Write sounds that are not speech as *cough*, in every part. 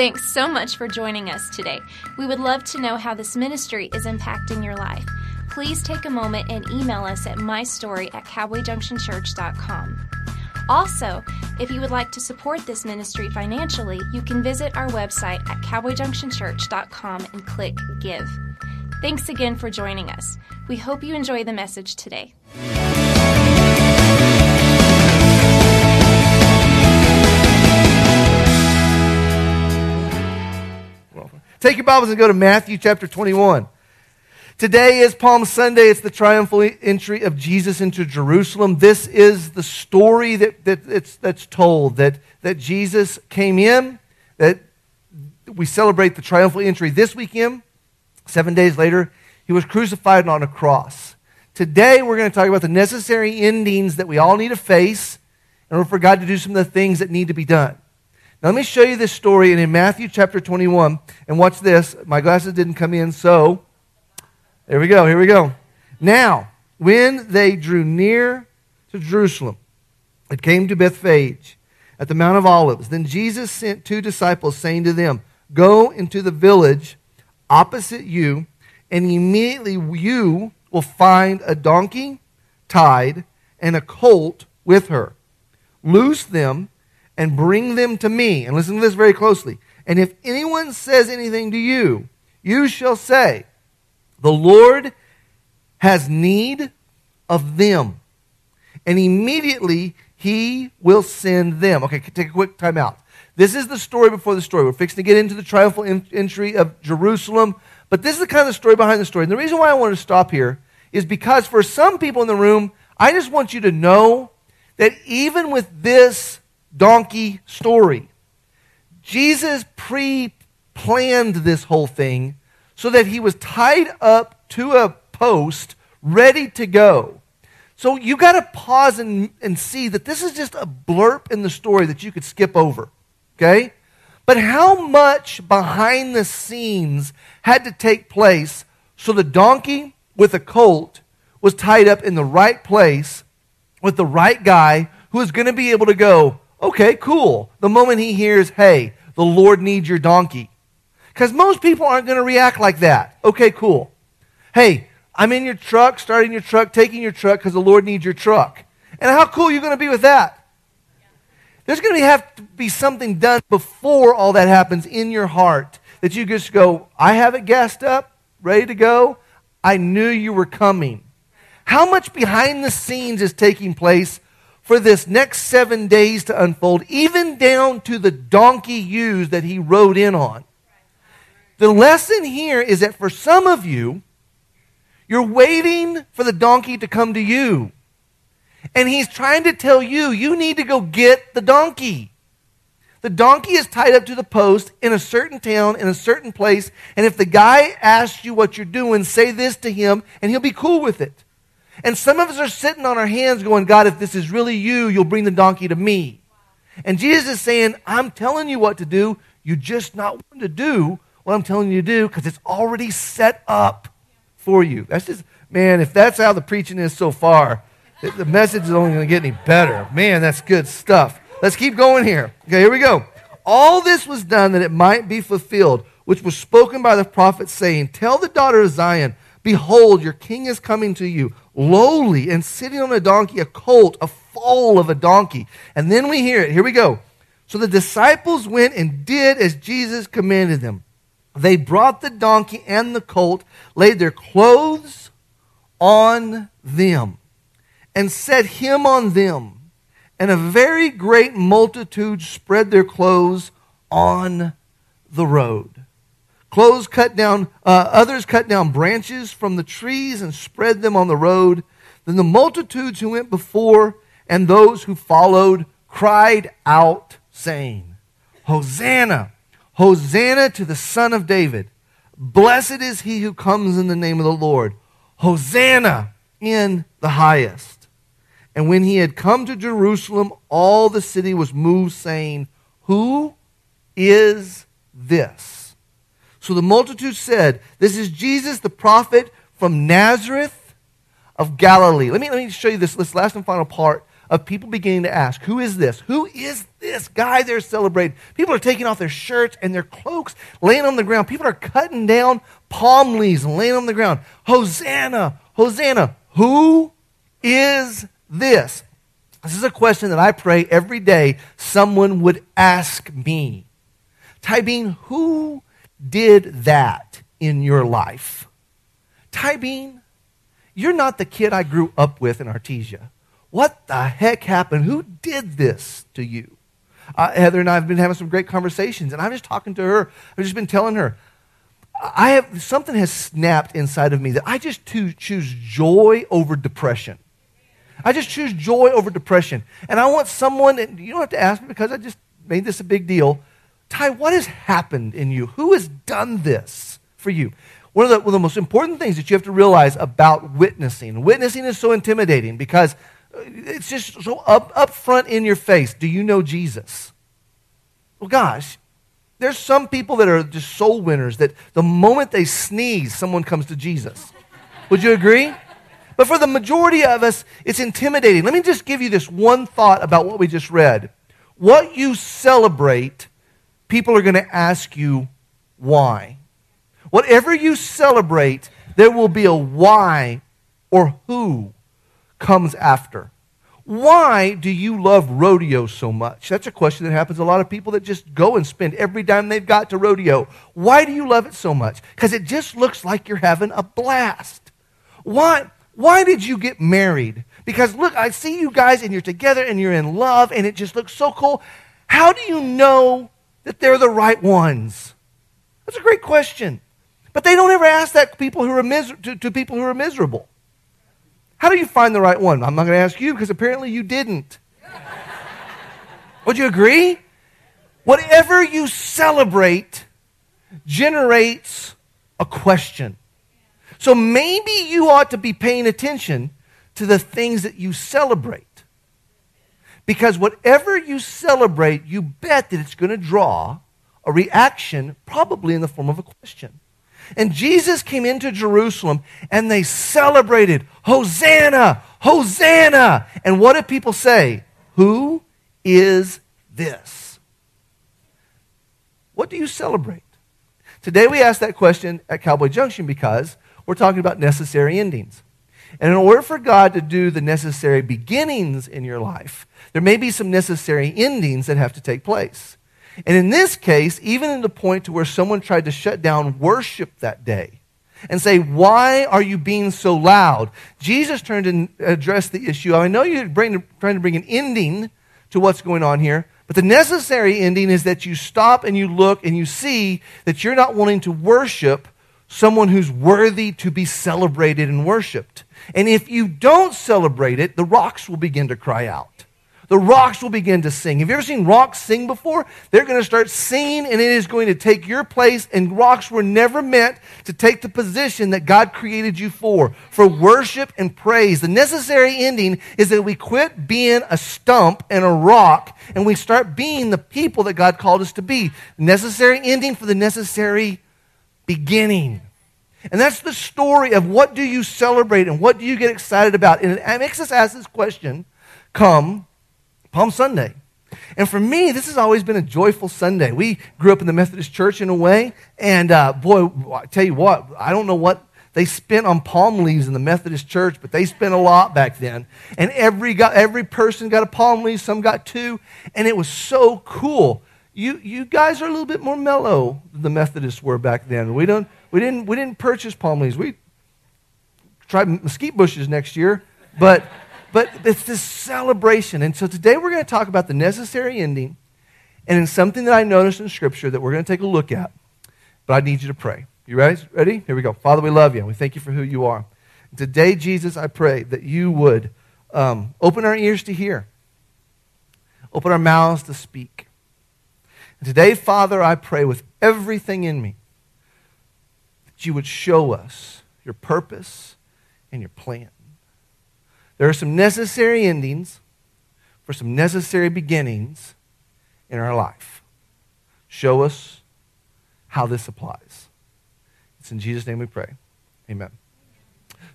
Thanks so much for joining us today. We would love to know how this ministry is impacting your life. Please take a moment and email us at mystory at cowboyjunctionchurch.com. Also, if you would like to support this ministry financially, you can visit our website at cowboyjunctionchurch.com and click Give. Thanks again for joining us. We hope you enjoy the message today. Take your Bibles and go to Matthew chapter 21. Today is Palm Sunday. It's the triumphal entry of Jesus into Jerusalem. This is the story that, that that's told that, that Jesus came in, that we celebrate the triumphal entry this weekend. Seven days later, he was crucified on a cross. Today, we're going to talk about the necessary endings that we all need to face in order for God to do some of the things that need to be done. Now, let me show you this story in Matthew chapter 21. And watch this. My glasses didn't come in, so there we go. Here we go. Now, when they drew near to Jerusalem, it came to Bethphage at the Mount of Olives. Then Jesus sent two disciples, saying to them, Go into the village opposite you, and immediately you will find a donkey tied and a colt with her. Loose them and bring them to me. And listen to this very closely. And if anyone says anything to you, you shall say, The Lord has need of them. And immediately he will send them. Okay, take a quick time out. This is the story before the story. We're fixing to get into the triumphal entry of Jerusalem. But this is the kind of story behind the story. And the reason why I want to stop here is because for some people in the room, I just want you to know that even with this donkey story. Jesus pre planned this whole thing so that he was tied up to a post ready to go. So you got to pause and, and see that this is just a blurb in the story that you could skip over. Okay? But how much behind the scenes had to take place so the donkey with a colt was tied up in the right place with the right guy who was going to be able to go, Okay, cool. The moment he hears, hey, the Lord needs your donkey. Because most people aren't going to react like that. Okay, cool. Hey, I'm in your truck, starting your truck, taking your truck because the Lord needs your truck. And how cool are you going to be with that? There's going to have to be something done before all that happens in your heart that you just go, I have it gassed up, ready to go. I knew you were coming. How much behind the scenes is taking place for this next seven days to unfold, even down to the donkey used that he rode in on. The lesson here is that for some of you, you're waiting for the donkey to come to you. And he's trying to tell you, you need to go get the donkey. The donkey is tied up to the post in a certain town, in a certain place. And if the guy asks you what you're doing, say this to him, and he'll be cool with it. And some of us are sitting on our hands going, God, if this is really you, you'll bring the donkey to me. And Jesus is saying, I'm telling you what to do. You just not want to do what I'm telling you to do because it's already set up for you. That's just, man, if that's how the preaching is so far, the message is only going to get any better. Man, that's good stuff. Let's keep going here. Okay, here we go. All this was done that it might be fulfilled, which was spoken by the prophet, saying, Tell the daughter of Zion, Behold, your king is coming to you, lowly and sitting on a donkey, a colt, a foal of a donkey. And then we hear it. Here we go. So the disciples went and did as Jesus commanded them. They brought the donkey and the colt, laid their clothes on them, and set him on them. And a very great multitude spread their clothes on the road. Clothes cut down, uh, others cut down branches from the trees and spread them on the road. Then the multitudes who went before and those who followed cried out, saying, Hosanna! Hosanna to the Son of David! Blessed is he who comes in the name of the Lord! Hosanna in the highest! And when he had come to Jerusalem, all the city was moved, saying, Who is this? So the multitude said, This is Jesus, the prophet from Nazareth of Galilee. Let me, let me show you this, this last and final part of people beginning to ask, Who is this? Who is this guy they're celebrating? People are taking off their shirts and their cloaks, laying on the ground. People are cutting down palm leaves and laying on the ground. Hosanna! Hosanna! Who is this? This is a question that I pray every day someone would ask me. Tybeen, who did that in your life? Tybeen, you're not the kid I grew up with in Artesia. What the heck happened? Who did this to you? Uh, Heather and I have been having some great conversations, and I'm just talking to her. I've just been telling her, I have something has snapped inside of me that I just choose joy over depression. I just choose joy over depression. And I want someone, and you don't have to ask me because I just made this a big deal. Ty, what has happened in you? Who has done this for you? One of, the, one of the most important things that you have to realize about witnessing, witnessing is so intimidating because uh, it's just so up, up front in your face. Do you know Jesus? Well, gosh, there's some people that are just soul winners that the moment they sneeze, someone comes to Jesus. Would you agree? But for the majority of us, it's intimidating. Let me just give you this one thought about what we just read. What you celebrate, people are going to ask you why. Whatever you celebrate, there will be a why or who comes after. Why do you love rodeo so much? That's a question that happens a lot of people that just go and spend every dime they've got to rodeo. Why do you love it so much? Because it just looks like you're having a blast. Why? Why did you get married? Because look, I see you guys and you're together and you're in love and it just looks so cool. How do you know that they're the right ones? That's a great question. But they don't ever ask that people who are to, to people who are miserable. How do you find the right one? I'm not going to ask you because apparently you didn't. *laughs* Would you agree? Whatever you celebrate generates a question. So maybe you ought to be paying attention to the things that you celebrate. Because whatever you celebrate, you bet that it's going to draw a reaction, probably in the form of a question. And Jesus came into Jerusalem and they celebrated, Hosanna, Hosanna. And what did people say? Who is this? What do you celebrate? Today we ask that question at Cowboy Junction because we're talking about necessary endings. And in order for God to do the necessary beginnings in your life, there may be some necessary endings that have to take place. And in this case, even in the point to where someone tried to shut down worship that day and say, Why are you being so loud? Jesus turned and addressed the issue. I know you're trying to bring an ending to what's going on here, but the necessary ending is that you stop and you look and you see that you're not wanting to worship someone who's worthy to be celebrated and worshiped. And if you don't celebrate it, the rocks will begin to cry out. The rocks will begin to sing. Have you ever seen rocks sing before? They're going to start singing, and it is going to take your place. And rocks were never meant to take the position that God created you for, for worship and praise. The necessary ending is that we quit being a stump and a rock, and we start being the people that God called us to be. Necessary ending for the necessary beginning. And that's the story of what do you celebrate and what do you get excited about. And it makes us ask this question come Palm Sunday. And for me, this has always been a joyful Sunday. We grew up in the Methodist church in a way. And uh, boy, I tell you what, I don't know what they spent on palm leaves in the Methodist church, but they spent a lot back then. And every, got, every person got a palm leaf, some got two. And it was so cool you, you guys are a little bit more mellow than the Methodists were back then. We, don't, we, didn't, we didn't purchase palm leaves. We tried mesquite bushes next year, but, but it's this celebration. And so today we're going to talk about the necessary ending and in something that I noticed in Scripture that we're going to take a look at. But I need you to pray. You ready? Ready? Here we go. Father, we love you. We thank you for who you are. Today, Jesus, I pray that you would um, open our ears to hear, open our mouths to speak. Today, Father, I pray with everything in me that you would show us your purpose and your plan. There are some necessary endings for some necessary beginnings in our life. Show us how this applies. It's in Jesus' name we pray. Amen.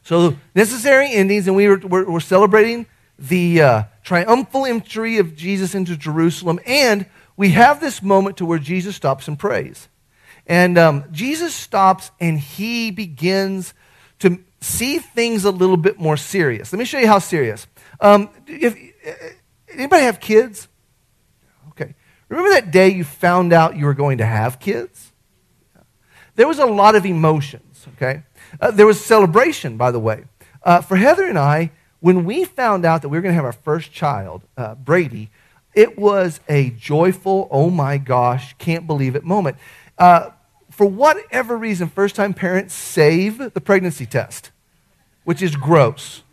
So, necessary endings, and we were, we're, we're celebrating the uh, triumphal entry of Jesus into Jerusalem, and we have this moment to where Jesus stops and prays. And um, Jesus stops and he begins to see things a little bit more serious. Let me show you how serious. Um, if, anybody have kids? Okay. Remember that day you found out you were going to have kids? There was a lot of emotions, okay? Uh, there was celebration, by the way. Uh, for Heather and I, when we found out that we were going to have our first child, uh, Brady, it was a joyful, oh my gosh, can't believe it moment. Uh, for whatever reason, first time parents save the pregnancy test, which is gross.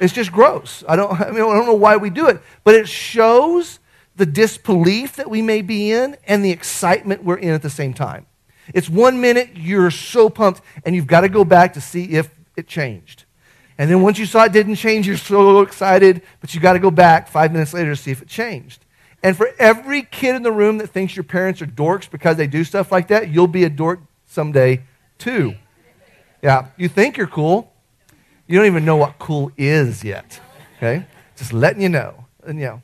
It's just gross. I don't, *laughs* I, mean, I don't know why we do it, but it shows the disbelief that we may be in and the excitement we're in at the same time. It's one minute you're so pumped, and you've got to go back to see if it changed. And then once you saw it didn't change, you're so excited, but you got to go back five minutes later to see if it changed. And for every kid in the room that thinks your parents are dorks because they do stuff like that, you'll be a dork someday too. Yeah, you think you're cool. You don't even know what cool is yet. Okay? Just letting you know. And you know.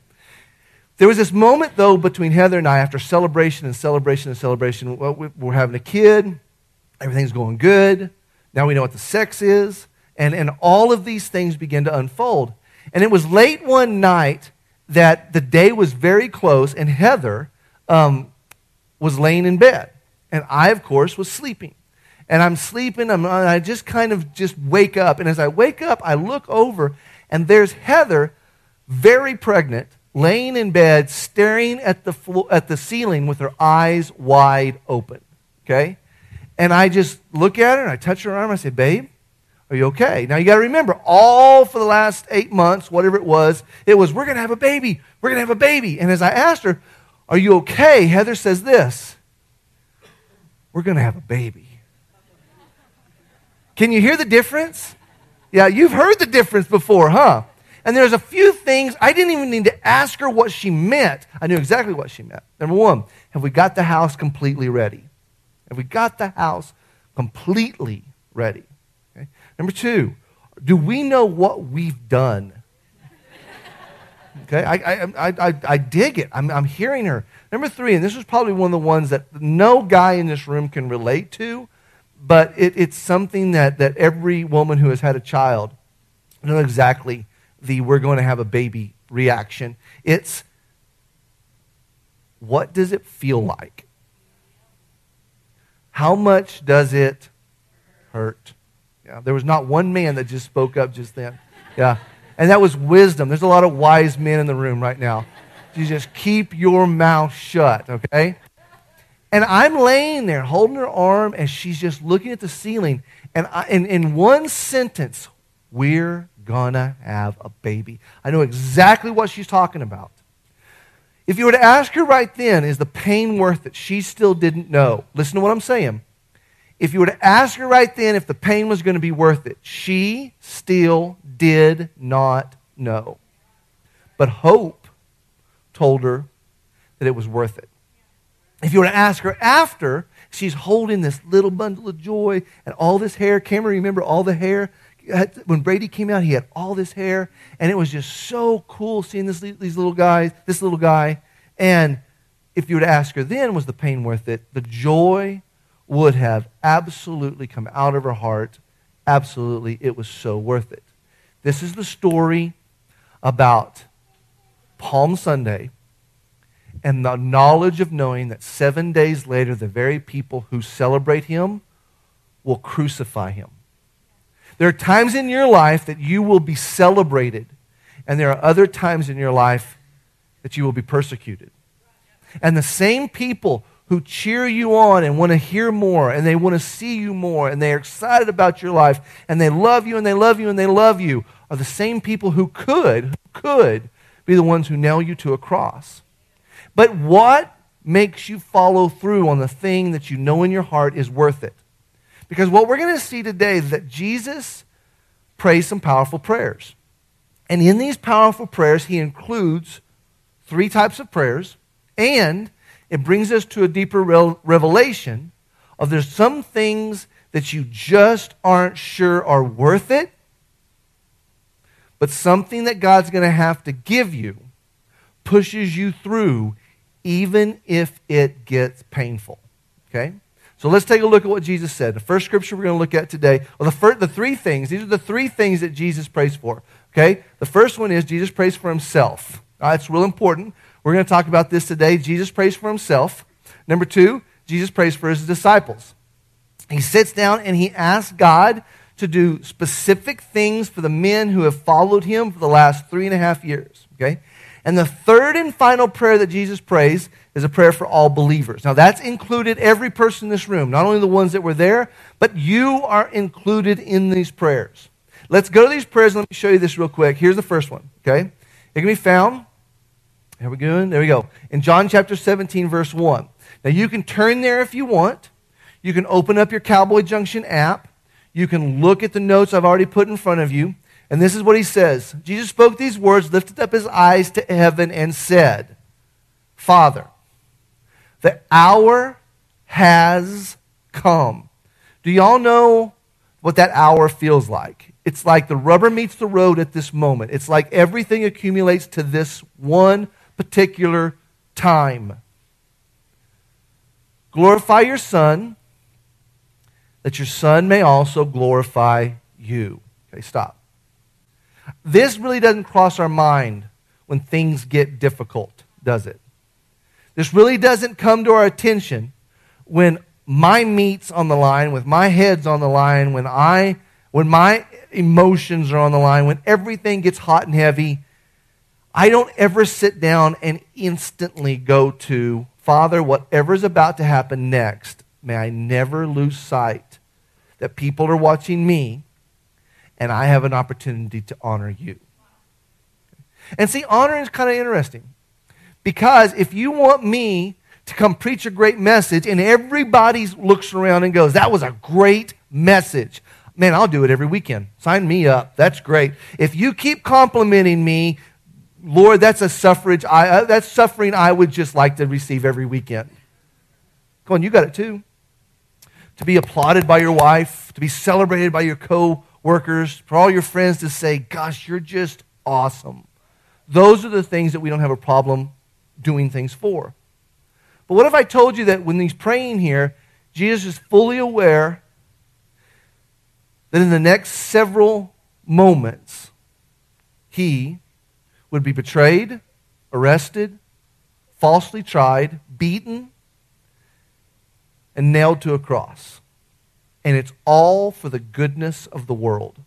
There was this moment, though, between Heather and I after celebration and celebration and celebration. Well, we're having a kid, everything's going good. Now we know what the sex is. And, and all of these things begin to unfold. And it was late one night that the day was very close, and Heather um, was laying in bed. And I, of course, was sleeping. And I'm sleeping, I'm, I just kind of just wake up. And as I wake up, I look over, and there's Heather, very pregnant, laying in bed, staring at the, flo- at the ceiling with her eyes wide open. Okay? And I just look at her and I touch her arm. I say, Babe, are you okay? Now you got to remember, all for the last eight months, whatever it was, it was, We're going to have a baby. We're going to have a baby. And as I asked her, Are you okay? Heather says this We're going to have a baby. Can you hear the difference? Yeah, you've heard the difference before, huh? And there's a few things I didn't even need to ask her what she meant. I knew exactly what she meant. Number one, have we got the house completely ready? Have we got the house completely ready? Number two, do we know what we've done? Okay, I, I, I, I, dig it. I'm, I'm hearing her. Number three, and this is probably one of the ones that no guy in this room can relate to, but it, it's something that, that every woman who has had a child knows exactly the we're going to have a baby reaction. It's what does it feel like? How much does it hurt? Yeah, there was not one man that just spoke up just then. Yeah. And that was wisdom. There's a lot of wise men in the room right now. You just keep your mouth shut, okay? And I'm laying there holding her arm and she's just looking at the ceiling. And in one sentence, we're gonna have a baby. I know exactly what she's talking about. If you were to ask her right then, is the pain worth it? She still didn't know. Listen to what I'm saying. If you were to ask her right then if the pain was going to be worth it, she still did not know. But hope told her that it was worth it. If you were to ask her after, she's holding this little bundle of joy and all this hair. Cameron, remember all the hair? When Brady came out, he had all this hair, and it was just so cool seeing this, these little guys, this little guy. And if you were to ask her then, was the pain worth it? The joy would have absolutely come out of her heart. Absolutely, it was so worth it. This is the story about Palm Sunday and the knowledge of knowing that seven days later, the very people who celebrate him will crucify him. There are times in your life that you will be celebrated, and there are other times in your life that you will be persecuted. And the same people who cheer you on and want to hear more, and they want to see you more, and they're excited about your life, and they love you, and they love you, and they love you, are the same people who could, could be the ones who nail you to a cross. But what makes you follow through on the thing that you know in your heart is worth it? Because what we're going to see today is that Jesus prays some powerful prayers. And in these powerful prayers, he includes three types of prayers, and it brings us to a deeper revelation of there's some things that you just aren't sure are worth it, but something that God's going to have to give you pushes you through even if it gets painful. Okay? So let's take a look at what Jesus said. The first scripture we're going to look at today, well, the, first, the three things, these are the three things that Jesus prays for. Okay? The first one is Jesus prays for himself. It's real important. We're going to talk about this today. Jesus prays for himself. Number two, Jesus prays for his disciples. He sits down and he asks God to do specific things for the men who have followed him for the last three and a half years. Okay? And the third and final prayer that Jesus prays is a prayer for all believers. Now, that's included every person in this room, not only the ones that were there, but you are included in these prayers. Let's go to these prayers. Let me show you this real quick. Here's the first one, okay? It can be found. Here we go. There we go. In John chapter 17, verse 1. Now, you can turn there if you want. You can open up your Cowboy Junction app. You can look at the notes I've already put in front of you. And this is what he says Jesus spoke these words, lifted up his eyes to heaven, and said, Father, the hour has come. Do y'all know what that hour feels like? It's like the rubber meets the road at this moment. It's like everything accumulates to this one particular time. Glorify your Son, that your Son may also glorify you. Okay, stop. This really doesn't cross our mind when things get difficult, does it? This really doesn't come to our attention when my meat's on the line, with my head's on the line, when I when my emotions are on the line, when everything gets hot and heavy, I don't ever sit down and instantly go to, Father, whatever's about to happen next, may I never lose sight that people are watching me and I have an opportunity to honor you. And see, honoring is kind of interesting because if you want me to come preach a great message and everybody looks around and goes, that was a great message. Man, I'll do it every weekend. Sign me up. That's great. If you keep complimenting me, Lord, that's a suffrage. I, uh, that's suffering I would just like to receive every weekend. Come on, you got it too. To be applauded by your wife, to be celebrated by your co workers, for all your friends to say, Gosh, you're just awesome. Those are the things that we don't have a problem doing things for. But what if I told you that when he's praying here, Jesus is fully aware that in the next several moments, he would be betrayed, arrested, falsely tried, beaten, and nailed to a cross and it's all for the goodness of the world.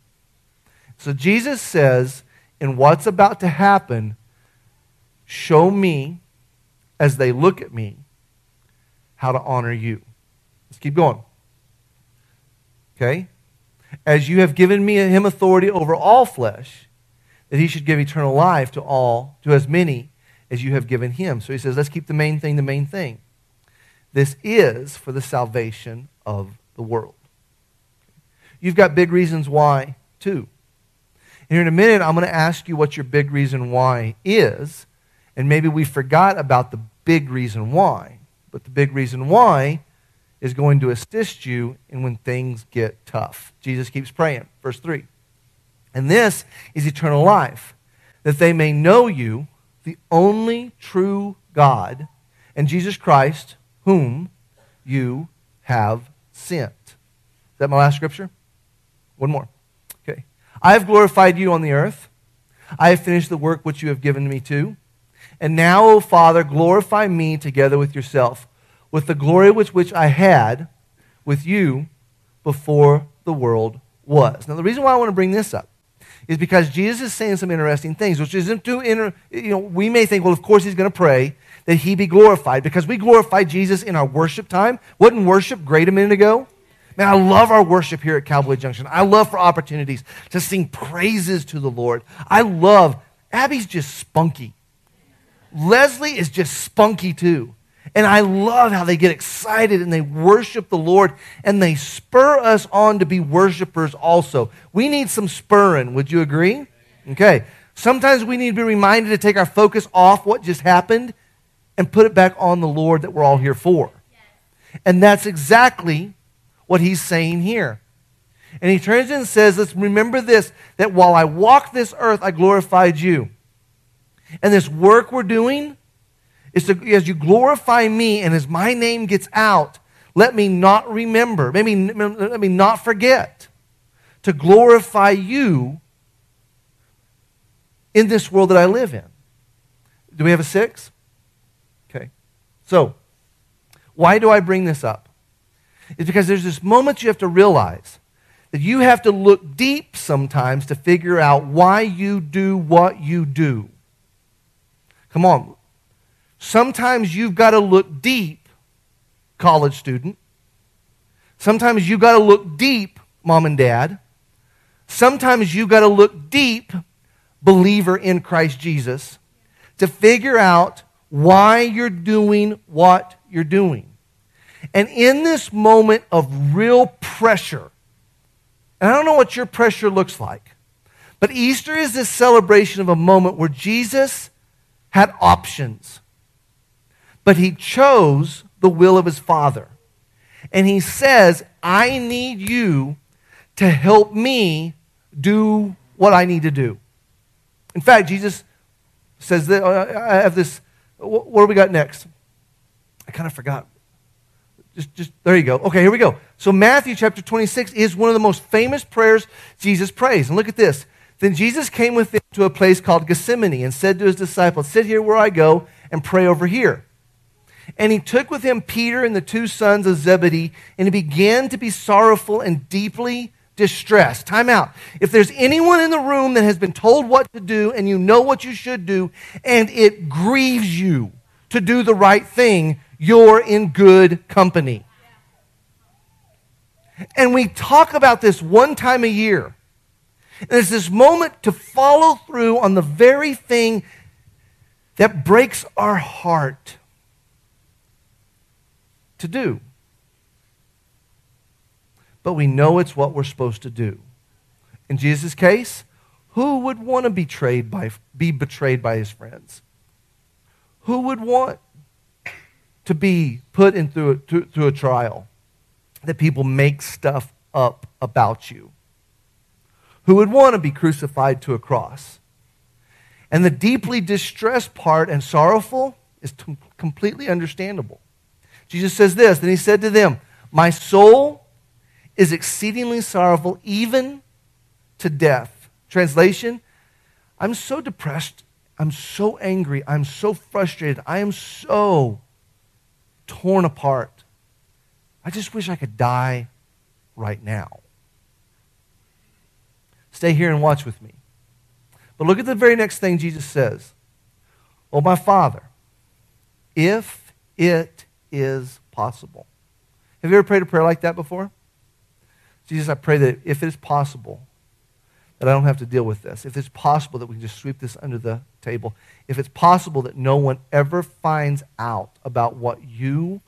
So Jesus says, in what's about to happen, show me as they look at me how to honor you. Let's keep going. Okay? As you have given me him authority over all flesh, that he should give eternal life to all, to as many as you have given him. So he says, let's keep the main thing the main thing. This is for the salvation of the world. You've got big reasons why, too. And in a minute, I'm going to ask you what your big reason why is. And maybe we forgot about the big reason why. But the big reason why is going to assist you in when things get tough. Jesus keeps praying. Verse 3. And this is eternal life, that they may know you, the only true God, and Jesus Christ, whom you have sent. Is that my last scripture? One more. Okay. I have glorified you on the earth. I have finished the work which you have given me to. And now, O Father, glorify me together with yourself, with the glory with which I had with you before the world was. Now, the reason why I want to bring this up is because Jesus is saying some interesting things, which isn't too, inter- you know, we may think, well, of course he's going to pray that he be glorified because we glorify Jesus in our worship time. Wasn't worship great a minute ago? Man, I love our worship here at Cowboy Junction. I love for opportunities to sing praises to the Lord. I love, Abby's just spunky. Leslie is just spunky too. And I love how they get excited and they worship the Lord and they spur us on to be worshipers also. We need some spurring. Would you agree? Okay. Sometimes we need to be reminded to take our focus off what just happened and put it back on the Lord that we're all here for. And that's exactly what he's saying here. And he turns and says, Let's remember this that while I walk this earth, I glorified you. And this work we're doing is to, as you glorify me and as my name gets out, let me not remember, maybe let me not forget to glorify you in this world that I live in. Do we have a six? Okay. So, why do I bring this up? It's because there's this moment you have to realize that you have to look deep sometimes to figure out why you do what you do. Come on. Sometimes you've got to look deep, college student. Sometimes you've got to look deep, mom and dad. Sometimes you've got to look deep, believer in Christ Jesus, to figure out why you're doing what you're doing. And in this moment of real pressure, and I don't know what your pressure looks like, but Easter is this celebration of a moment where Jesus had options, but he chose the will of his Father. And he says, I need you to help me do what I need to do. In fact, Jesus says that uh, I have this. What do we got next? I kind of forgot. Just, just there you go. Okay, here we go. So Matthew chapter 26 is one of the most famous prayers Jesus prays. And look at this. Then Jesus came with them to a place called Gethsemane and said to his disciples, Sit here where I go and pray over here. And he took with him Peter and the two sons of Zebedee, and he began to be sorrowful and deeply distressed. Time out. If there's anyone in the room that has been told what to do and you know what you should do, and it grieves you to do the right thing, you're in good company. And we talk about this one time a year. And it's this moment to follow through on the very thing that breaks our heart to do. But we know it's what we're supposed to do. In Jesus' case, who would want to be betrayed by, be betrayed by his friends? Who would want to be put in through a, through a trial, that people make stuff up about you, who would want to be crucified to a cross. And the deeply distressed part and sorrowful is t- completely understandable. Jesus says this, then he said to them, My soul is exceedingly sorrowful, even to death. Translation, I'm so depressed. I'm so angry. I'm so frustrated. I am so torn apart. I just wish I could die right now. Stay here and watch with me. But look at the very next thing Jesus says. Oh, my Father, if it is possible. Have you ever prayed a prayer like that before? Jesus, I pray that if it is possible, that I don't have to deal with this. If it's possible that we can just sweep this under the table. If it's possible that no one ever finds out about what you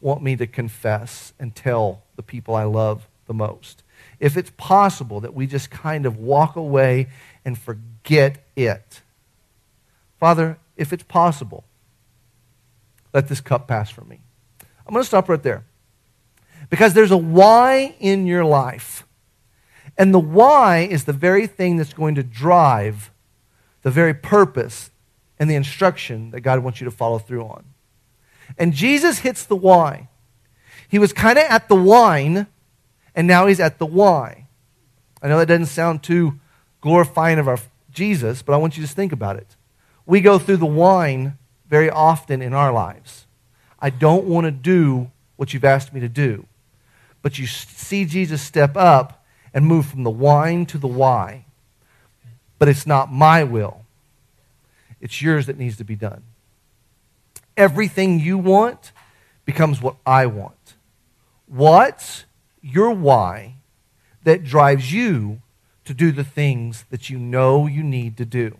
want me to confess and tell the people I love the most. If it's possible that we just kind of walk away and forget it. Father, if it's possible, let this cup pass from me. I'm going to stop right there. Because there's a why in your life. And the why is the very thing that's going to drive the very purpose and the instruction that God wants you to follow through on. And Jesus hits the why. He was kind of at the whine, and now he's at the why. I know that doesn't sound too glorifying of our Jesus, but I want you to think about it. We go through the whine very often in our lives. I don't want to do what you've asked me to do. But you see Jesus step up and move from the whine to the why. But it's not my will, it's yours that needs to be done. Everything you want becomes what I want. What's your why that drives you to do the things that you know you need to do?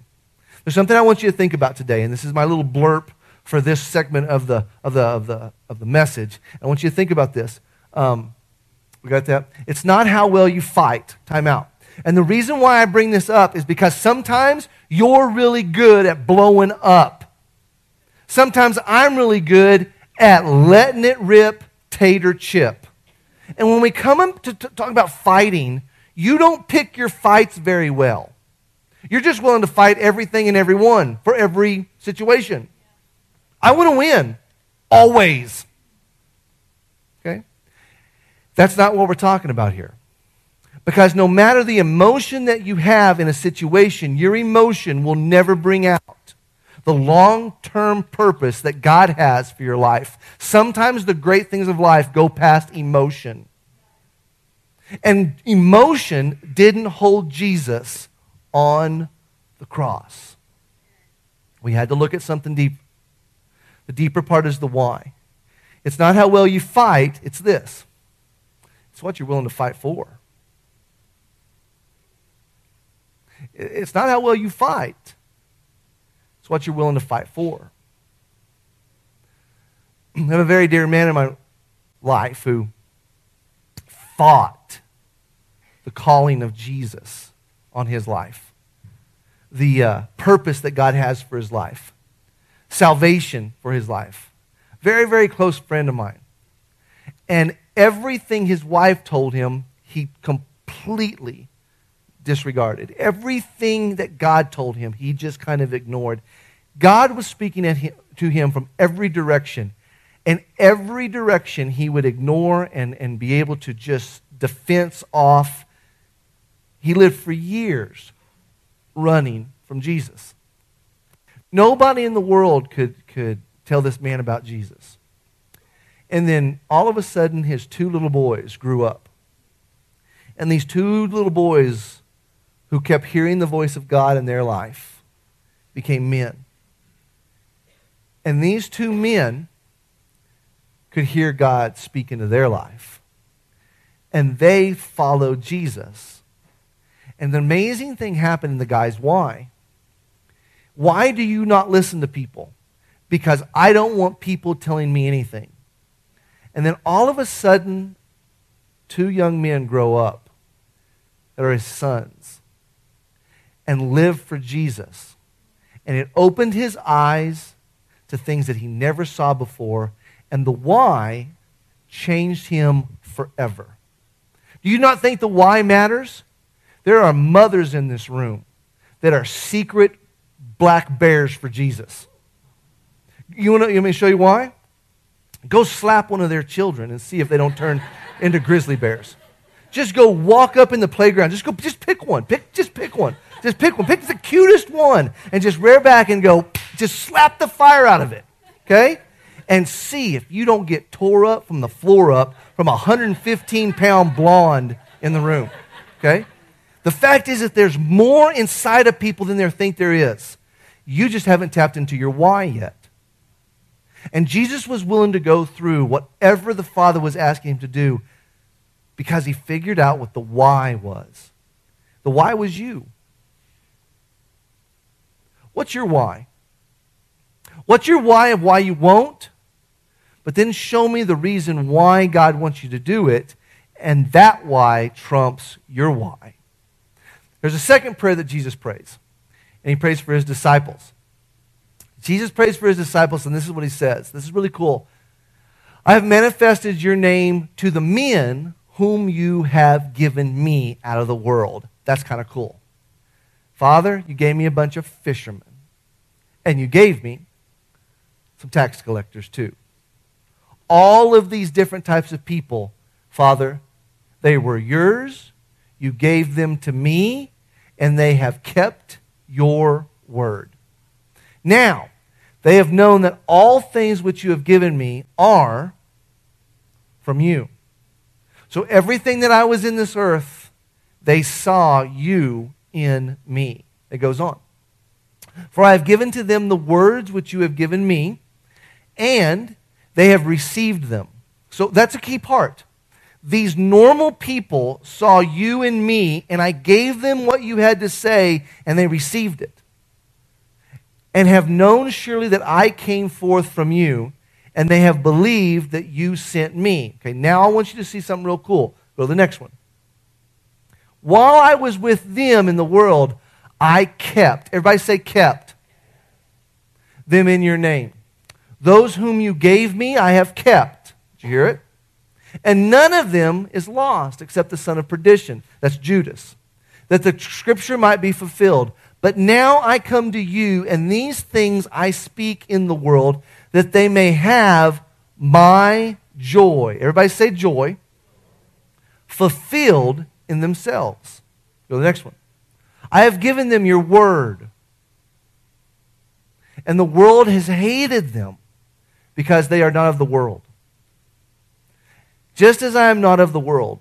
There's something I want you to think about today, and this is my little blurb for this segment of the, of the, of the, of the message. I want you to think about this. Um, we got that? It's not how well you fight. Time out. And the reason why I bring this up is because sometimes you're really good at blowing up. Sometimes I'm really good at letting it rip tater chip. And when we come to talk about fighting, you don't pick your fights very well. You're just willing to fight everything and everyone for every situation. I want to win, always. Okay? That's not what we're talking about here. Because no matter the emotion that you have in a situation, your emotion will never bring out the long term purpose that God has for your life. Sometimes the great things of life go past emotion. And emotion didn't hold Jesus on the cross. We had to look at something deep. The deeper part is the why. It's not how well you fight, it's this it's what you're willing to fight for. It's not how well you fight, it's what you're willing to fight for. *clears throat* I have a very dear man in my life who fought the calling of Jesus on his life, the uh, purpose that God has for his life, salvation for his life. Very, very close friend of mine. And everything his wife told him, he completely disregarded. Everything that God told him, he just kind of ignored. God was speaking him, to him from every direction. And every direction he would ignore and, and be able to just defense off. He lived for years running from Jesus. Nobody in the world could, could tell this man about Jesus. And then all of a sudden, his two little boys grew up. And these two little boys who kept hearing the voice of God in their life became men. And these two men could hear God speak into their life. And they followed Jesus. And the amazing thing happened in the guy's why. Why do you not listen to people? Because I don't want people telling me anything. And then all of a sudden, two young men grow up that are his sons and live for Jesus. And it opened his eyes to things that he never saw before, and the why changed him forever. Do you not think the why matters? There are mothers in this room that are secret black bears for Jesus. You want, to, want me to show you why? Go slap one of their children and see if they don't turn *laughs* into grizzly bears. Just go walk up in the playground. Just go, just pick one. Pick, just pick one. Just pick one. Pick the cutest one and just rear back and go, just slap the fire out of it. Okay? And see if you don't get tore up from the floor up from a 115 pound blonde in the room. Okay? The fact is that there's more inside of people than they think there is. You just haven't tapped into your why yet. And Jesus was willing to go through whatever the Father was asking him to do because he figured out what the why was. The why was you. What's your why? What's your why of why you won't? But then show me the reason why God wants you to do it, and that why trumps your why. There's a second prayer that Jesus prays, and he prays for his disciples. Jesus prays for his disciples, and this is what he says. This is really cool. I have manifested your name to the men whom you have given me out of the world. That's kind of cool. Father, you gave me a bunch of fishermen, and you gave me some tax collectors too. All of these different types of people, Father, they were yours. You gave them to me, and they have kept your word. Now, they have known that all things which you have given me are from you. So everything that I was in this earth, they saw you in me. It goes on. For I have given to them the words which you have given me, and they have received them. So that's a key part. These normal people saw you and me, and I gave them what you had to say, and they received it. And have known surely that I came forth from you, and they have believed that you sent me. Okay, now I want you to see something real cool. Go to the next one. While I was with them in the world, I kept, everybody say kept, them in your name. Those whom you gave me, I have kept. Did you hear it? And none of them is lost except the son of perdition. That's Judas. That the scripture might be fulfilled. But now I come to you, and these things I speak in the world, that they may have my joy. Everybody say joy. Fulfilled in themselves. Go to the next one. I have given them your word. And the world has hated them because they are not of the world. Just as I am not of the world,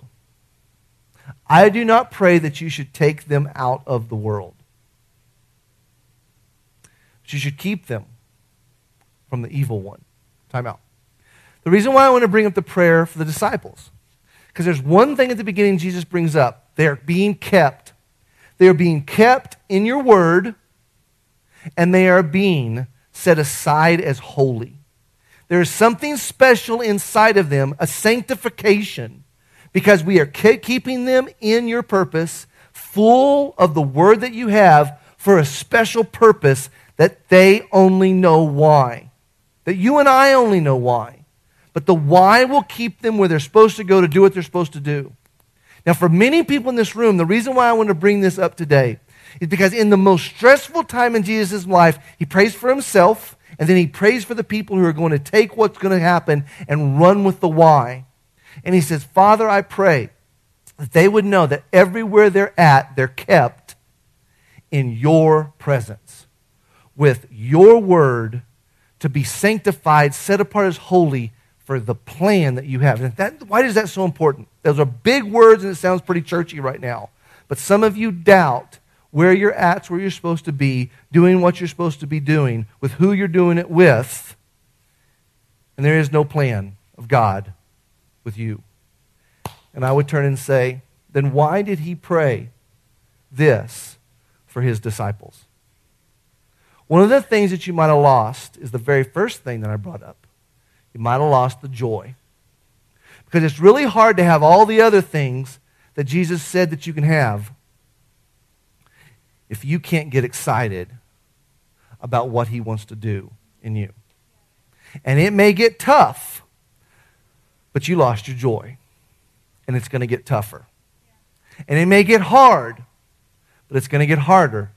I do not pray that you should take them out of the world. But you should keep them from the evil one. Time out. The reason why I want to bring up the prayer for the disciples, because there's one thing at the beginning Jesus brings up. They are being kept. They are being kept in your word, and they are being set aside as holy. There is something special inside of them, a sanctification, because we are keeping them in your purpose, full of the word that you have for a special purpose that they only know why. That you and I only know why. But the why will keep them where they're supposed to go to do what they're supposed to do. Now, for many people in this room, the reason why I want to bring this up today is because in the most stressful time in Jesus' life, he prays for himself and then he prays for the people who are going to take what's going to happen and run with the why. And he says, Father, I pray that they would know that everywhere they're at, they're kept in your presence with your word to be sanctified, set apart as holy for the plan that you have. And that, why is that so important? Those are big words and it sounds pretty churchy right now. But some of you doubt where you're at, where you're supposed to be, doing what you're supposed to be doing, with who you're doing it with, and there is no plan of God with you. And I would turn and say, then why did he pray this for his disciples? One of the things that you might have lost is the very first thing that I brought up. You might have lost the joy. Because it's really hard to have all the other things that Jesus said that you can have if you can't get excited about what he wants to do in you. And it may get tough, but you lost your joy. And it's going to get tougher. And it may get hard, but it's going to get harder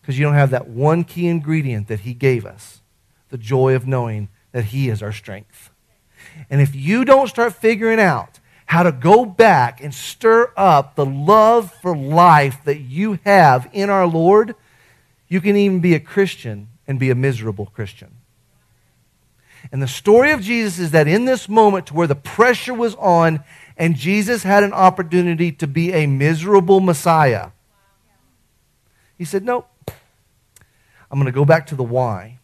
because you don't have that one key ingredient that he gave us the joy of knowing that he is our strength. And if you don't start figuring out how to go back and stir up the love for life that you have in our Lord, you can even be a Christian and be a miserable Christian. And the story of Jesus is that in this moment to where the pressure was on and Jesus had an opportunity to be a miserable Messiah, he said, Nope. I'm going to go back to the why.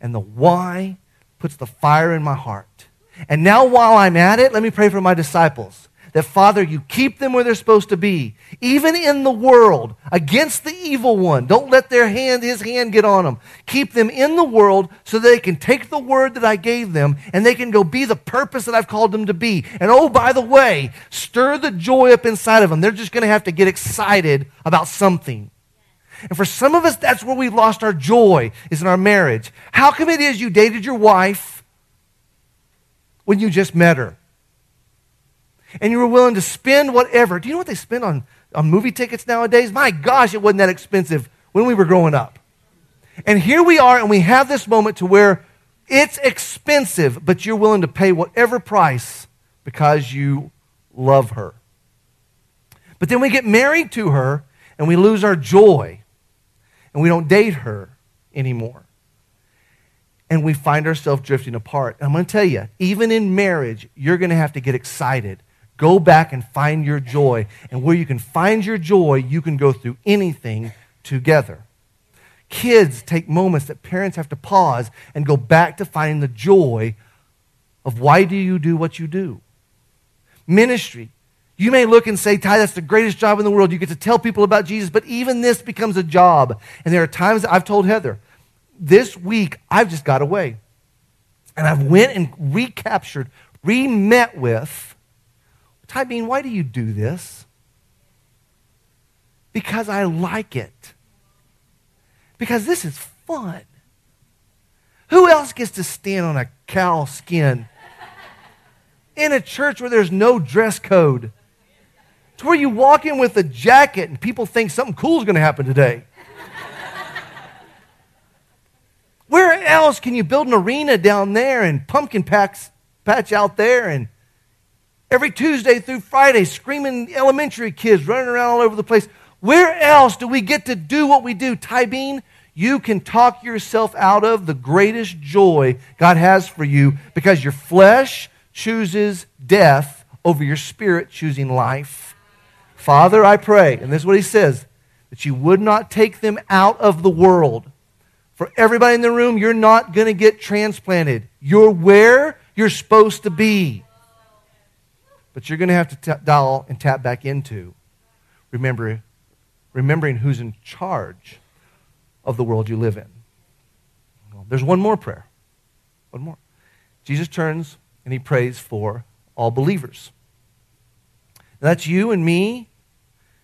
And the why puts the fire in my heart. And now, while I'm at it, let me pray for my disciples. That, Father, you keep them where they're supposed to be, even in the world, against the evil one. Don't let their hand, his hand get on them. Keep them in the world so they can take the word that I gave them and they can go be the purpose that I've called them to be. And oh, by the way, stir the joy up inside of them. They're just going to have to get excited about something. And for some of us, that's where we lost our joy, is in our marriage. How come it is you dated your wife when you just met her. And you were willing to spend whatever. Do you know what they spend on, on movie tickets nowadays? My gosh, it wasn't that expensive when we were growing up. And here we are, and we have this moment to where it's expensive, but you're willing to pay whatever price because you love her. But then we get married to her, and we lose our joy, and we don't date her anymore and we find ourselves drifting apart. And I'm going to tell you, even in marriage, you're going to have to get excited. Go back and find your joy. And where you can find your joy, you can go through anything together. Kids take moments that parents have to pause and go back to finding the joy of why do you do what you do. Ministry. You may look and say, Ty, that's the greatest job in the world. You get to tell people about Jesus, but even this becomes a job. And there are times I've told Heather, this week I've just got away. And I've went and recaptured, re-met with, Ty Bean, why do you do this? Because I like it. Because this is fun. Who else gets to stand on a cow skin in a church where there's no dress code. It's where you walk in with a jacket and people think something cool is going to happen today. where else can you build an arena down there and pumpkin packs patch out there and every Tuesday through Friday screaming elementary kids running around all over the place? Where else do we get to do what we do? Ty Bean, you can talk yourself out of the greatest joy God has for you because your flesh chooses death over your spirit choosing life. Father, I pray, and this is what he says, that you would not take them out of the world. For everybody in the room, you're not going to get transplanted. You're where you're supposed to be. But you're going to have to t- dial and tap back into. Remember, remembering who's in charge of the world you live in. There's one more prayer. One more. Jesus turns and he prays for all believers. that's you and me.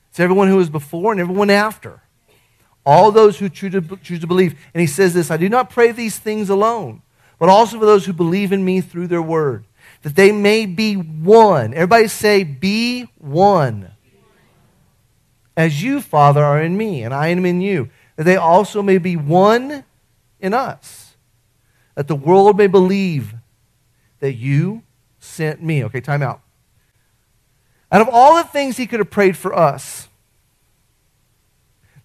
It's everyone who was before and everyone after. All those who choose to, choose to believe. And he says this I do not pray these things alone, but also for those who believe in me through their word, that they may be one. Everybody say, be one. As you, Father, are in me, and I am in you that they also may be one in us, that the world may believe that you sent me. Okay, time out. Out of all the things he could have prayed for us,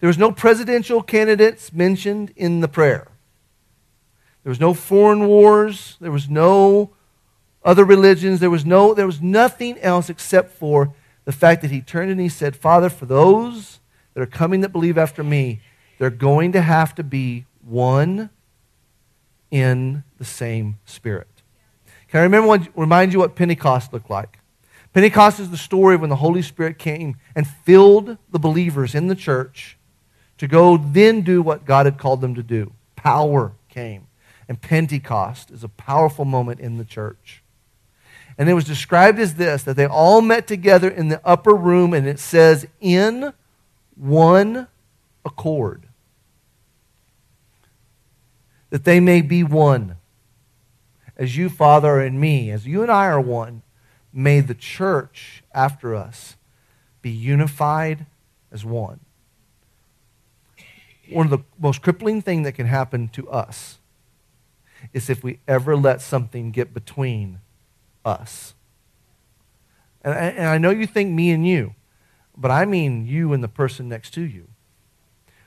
there was no presidential candidates mentioned in the prayer. There was no foreign wars. There was no other religions. There was, no, there was nothing else except for the fact that he turned and he said, Father, for those that are coming that believe after me, they're going to have to be one in the same spirit. Can I remember one, remind you what Pentecost looked like? Pentecost is the story when the Holy Spirit came and filled the believers in the church to go then do what God had called them to do. Power came. And Pentecost is a powerful moment in the church. And it was described as this that they all met together in the upper room, and it says, in one accord that they may be one. As you, Father, and me, as you and I are one, may the church after us be unified as one. One of the most crippling things that can happen to us is if we ever let something get between us. And I, and I know you think me and you, but I mean you and the person next to you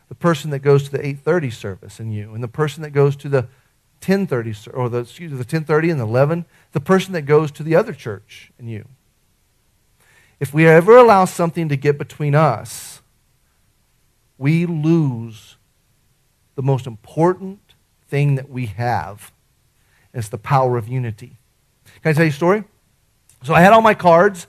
the person that goes to the 8:30 service and you, and the person that goes to the 10:30 or the excuse me, the 10:30 and the 11, the person that goes to the other church and you. If we ever allow something to get between us, we lose the most important thing that we have. It's the power of unity. Can I tell you a story? So I had all my cards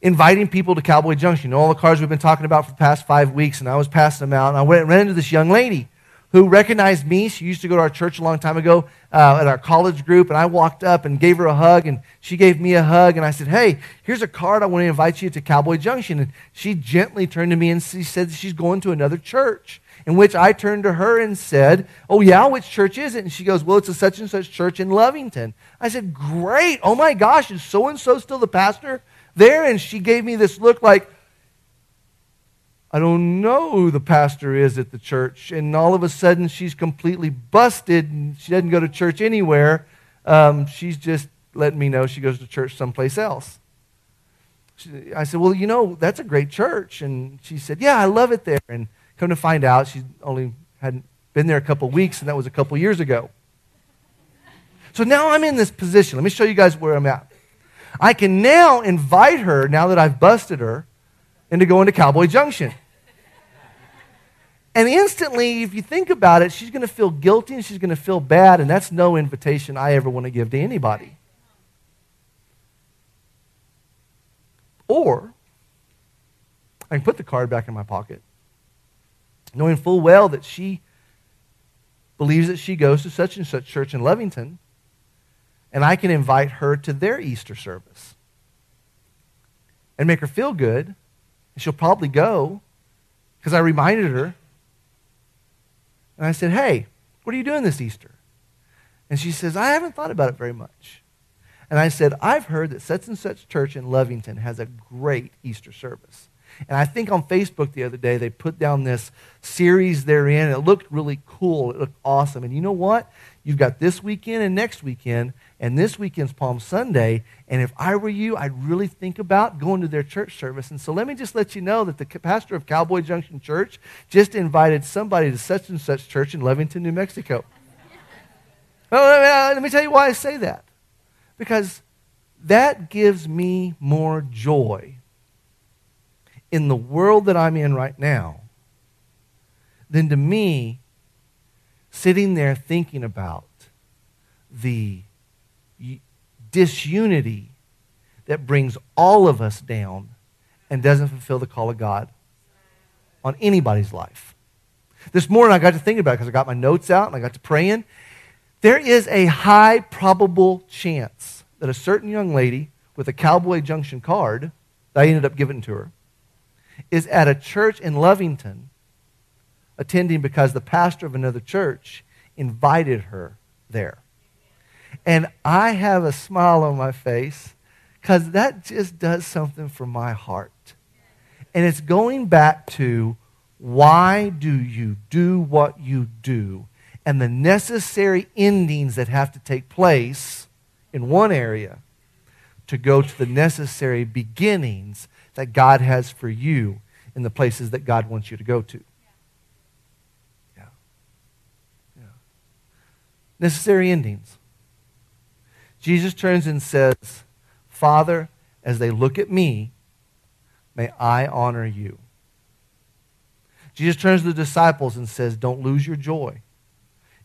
inviting people to Cowboy Junction. All the cars we've been talking about for the past five weeks, and I was passing them out. And I went ran into this young lady who recognized me. She used to go to our church a long time ago uh, at our college group, and I walked up and gave her a hug, and she gave me a hug, and I said, "Hey, here's a card. I want to invite you to Cowboy Junction." And she gently turned to me and she said she's going to another church. In which I turned to her and said, "Oh yeah, which church is it?" And she goes, "Well, it's a such and such church in Lovington." I said, "Great! Oh my gosh, is so and so still the pastor?" there, and she gave me this look like, I don't know who the pastor is at the church. And all of a sudden, she's completely busted and she doesn't go to church anywhere. Um, she's just letting me know she goes to church someplace else. She, I said, Well, you know, that's a great church. And she said, Yeah, I love it there. And come to find out, she only hadn't been there a couple weeks, and that was a couple years ago. So now I'm in this position. Let me show you guys where I'm at. I can now invite her, now that I've busted her, into going to Cowboy Junction. And instantly, if you think about it, she's going to feel guilty and she's going to feel bad, and that's no invitation I ever want to give to anybody. Or I can put the card back in my pocket, knowing full well that she believes that she goes to such and such church in Lovington, and I can invite her to their Easter service and make her feel good. And she'll probably go because I reminded her. And I said, Hey, what are you doing this Easter? And she says, I haven't thought about it very much. And I said, I've heard that such and such church in Lovington has a great Easter service. And I think on Facebook the other day, they put down this series they're in. It looked really cool. It looked awesome. And you know what? You've got this weekend and next weekend, and this weekend's Palm Sunday. And if I were you, I'd really think about going to their church service. And so let me just let you know that the pastor of Cowboy Junction Church just invited somebody to such and such church in Lovington, New Mexico. *laughs* well, uh, let me tell you why I say that. Because that gives me more joy in the world that I'm in right now than to me sitting there thinking about the disunity that brings all of us down and doesn't fulfill the call of God on anybody's life. This morning I got to thinking about it because I got my notes out and I got to praying. There is a high probable chance that a certain young lady with a Cowboy Junction card that I ended up giving to her is at a church in Lovington attending because the pastor of another church invited her there. And I have a smile on my face because that just does something for my heart. And it's going back to why do you do what you do and the necessary endings that have to take place in one area to go to the necessary beginnings that God has for you in the places that God wants you to go to. Yeah. Yeah. Necessary endings. Jesus turns and says, Father, as they look at me, may I honor you. Jesus turns to the disciples and says, Don't lose your joy.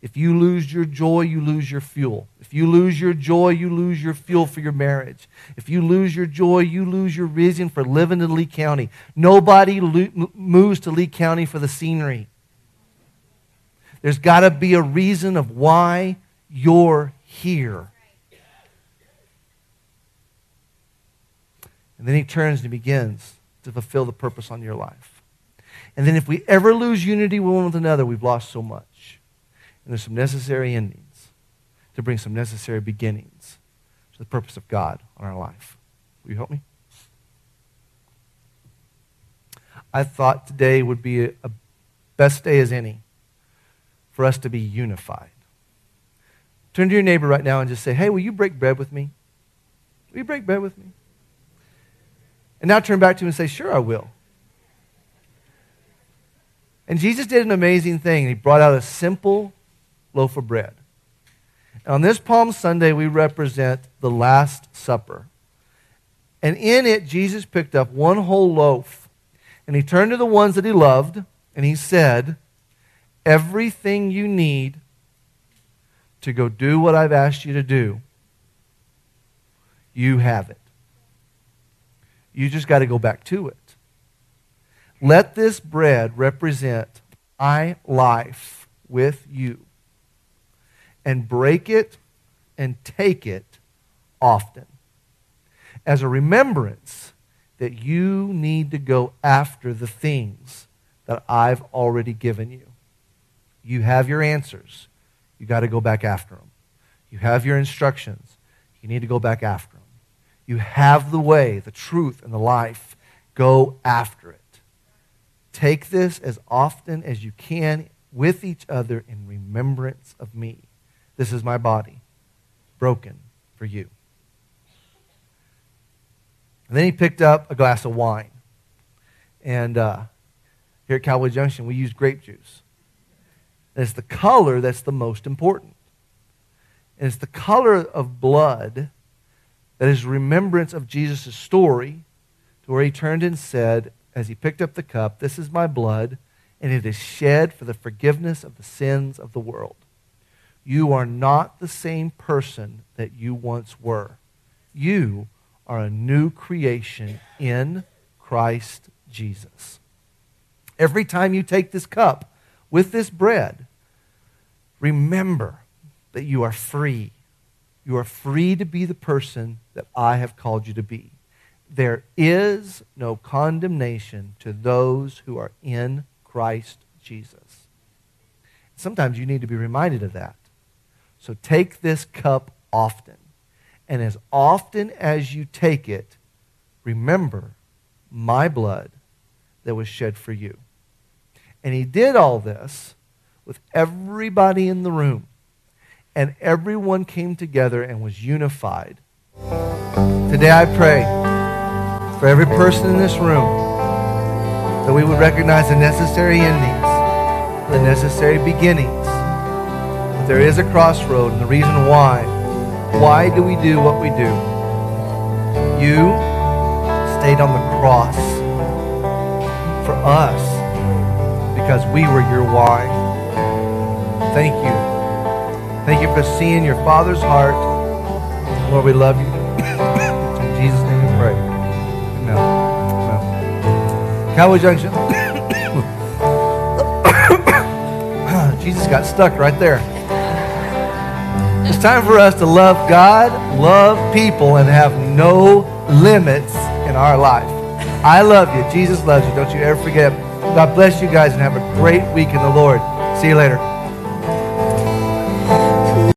If you lose your joy, you lose your fuel. If you lose your joy, you lose your fuel for your marriage. If you lose your joy, you lose your reason for living in Lea County. Nobody lo- moves to Lea County for the scenery. There's got to be a reason of why you're here. And then he turns and begins to fulfill the purpose on your life. And then if we ever lose unity one with another, we've lost so much. And there's some necessary endings to bring some necessary beginnings to the purpose of God on our life. Will you help me? I thought today would be a, a best day as any for us to be unified. Turn to your neighbor right now and just say, hey, will you break bread with me? Will you break bread with me? And now turn back to him and say, sure, I will. And Jesus did an amazing thing. He brought out a simple loaf of bread. On this Palm Sunday, we represent the Last Supper. And in it, Jesus picked up one whole loaf. And he turned to the ones that he loved, and he said, Everything you need to go do what I've asked you to do, you have it. You just got to go back to it. Let this bread represent my life with you and break it and take it often as a remembrance that you need to go after the things that I've already given you. You have your answers. You got to go back after them. You have your instructions. You need to go back after them. You have the way, the truth, and the life. Go after it. Take this as often as you can with each other in remembrance of me. This is my body, broken for you. And then he picked up a glass of wine. And uh, here at Cowboy Junction, we use grape juice. And it's the color that's the most important. And it's the color of blood that is remembrance of Jesus' story to where he turned and said, as he picked up the cup, This is my blood, and it is shed for the forgiveness of the sins of the world. You are not the same person that you once were. You are a new creation in Christ Jesus. Every time you take this cup with this bread, remember that you are free. You are free to be the person that I have called you to be. There is no condemnation to those who are in Christ Jesus. Sometimes you need to be reminded of that. So take this cup often And as often as you take it, remember my blood that was shed for you. And he did all this with everybody in the room. And everyone came together and was unified. Today I pray for every person in this room that we would recognize the necessary endings, the necessary beginnings. That there is a crossroad and the reason why. Why do we do what we do? You stayed on the cross for us because we were your why. Thank you. Thank you for seeing your Father's heart. Lord, we love you. In Jesus' name we pray. Amen. Amen. Cowboy Junction. *coughs* Jesus got stuck right there. It's time for us to love God, love people, and have no limits in our life. I love you. Jesus loves you. Don't you ever forget. God bless you guys and have a great week in the Lord. See you later.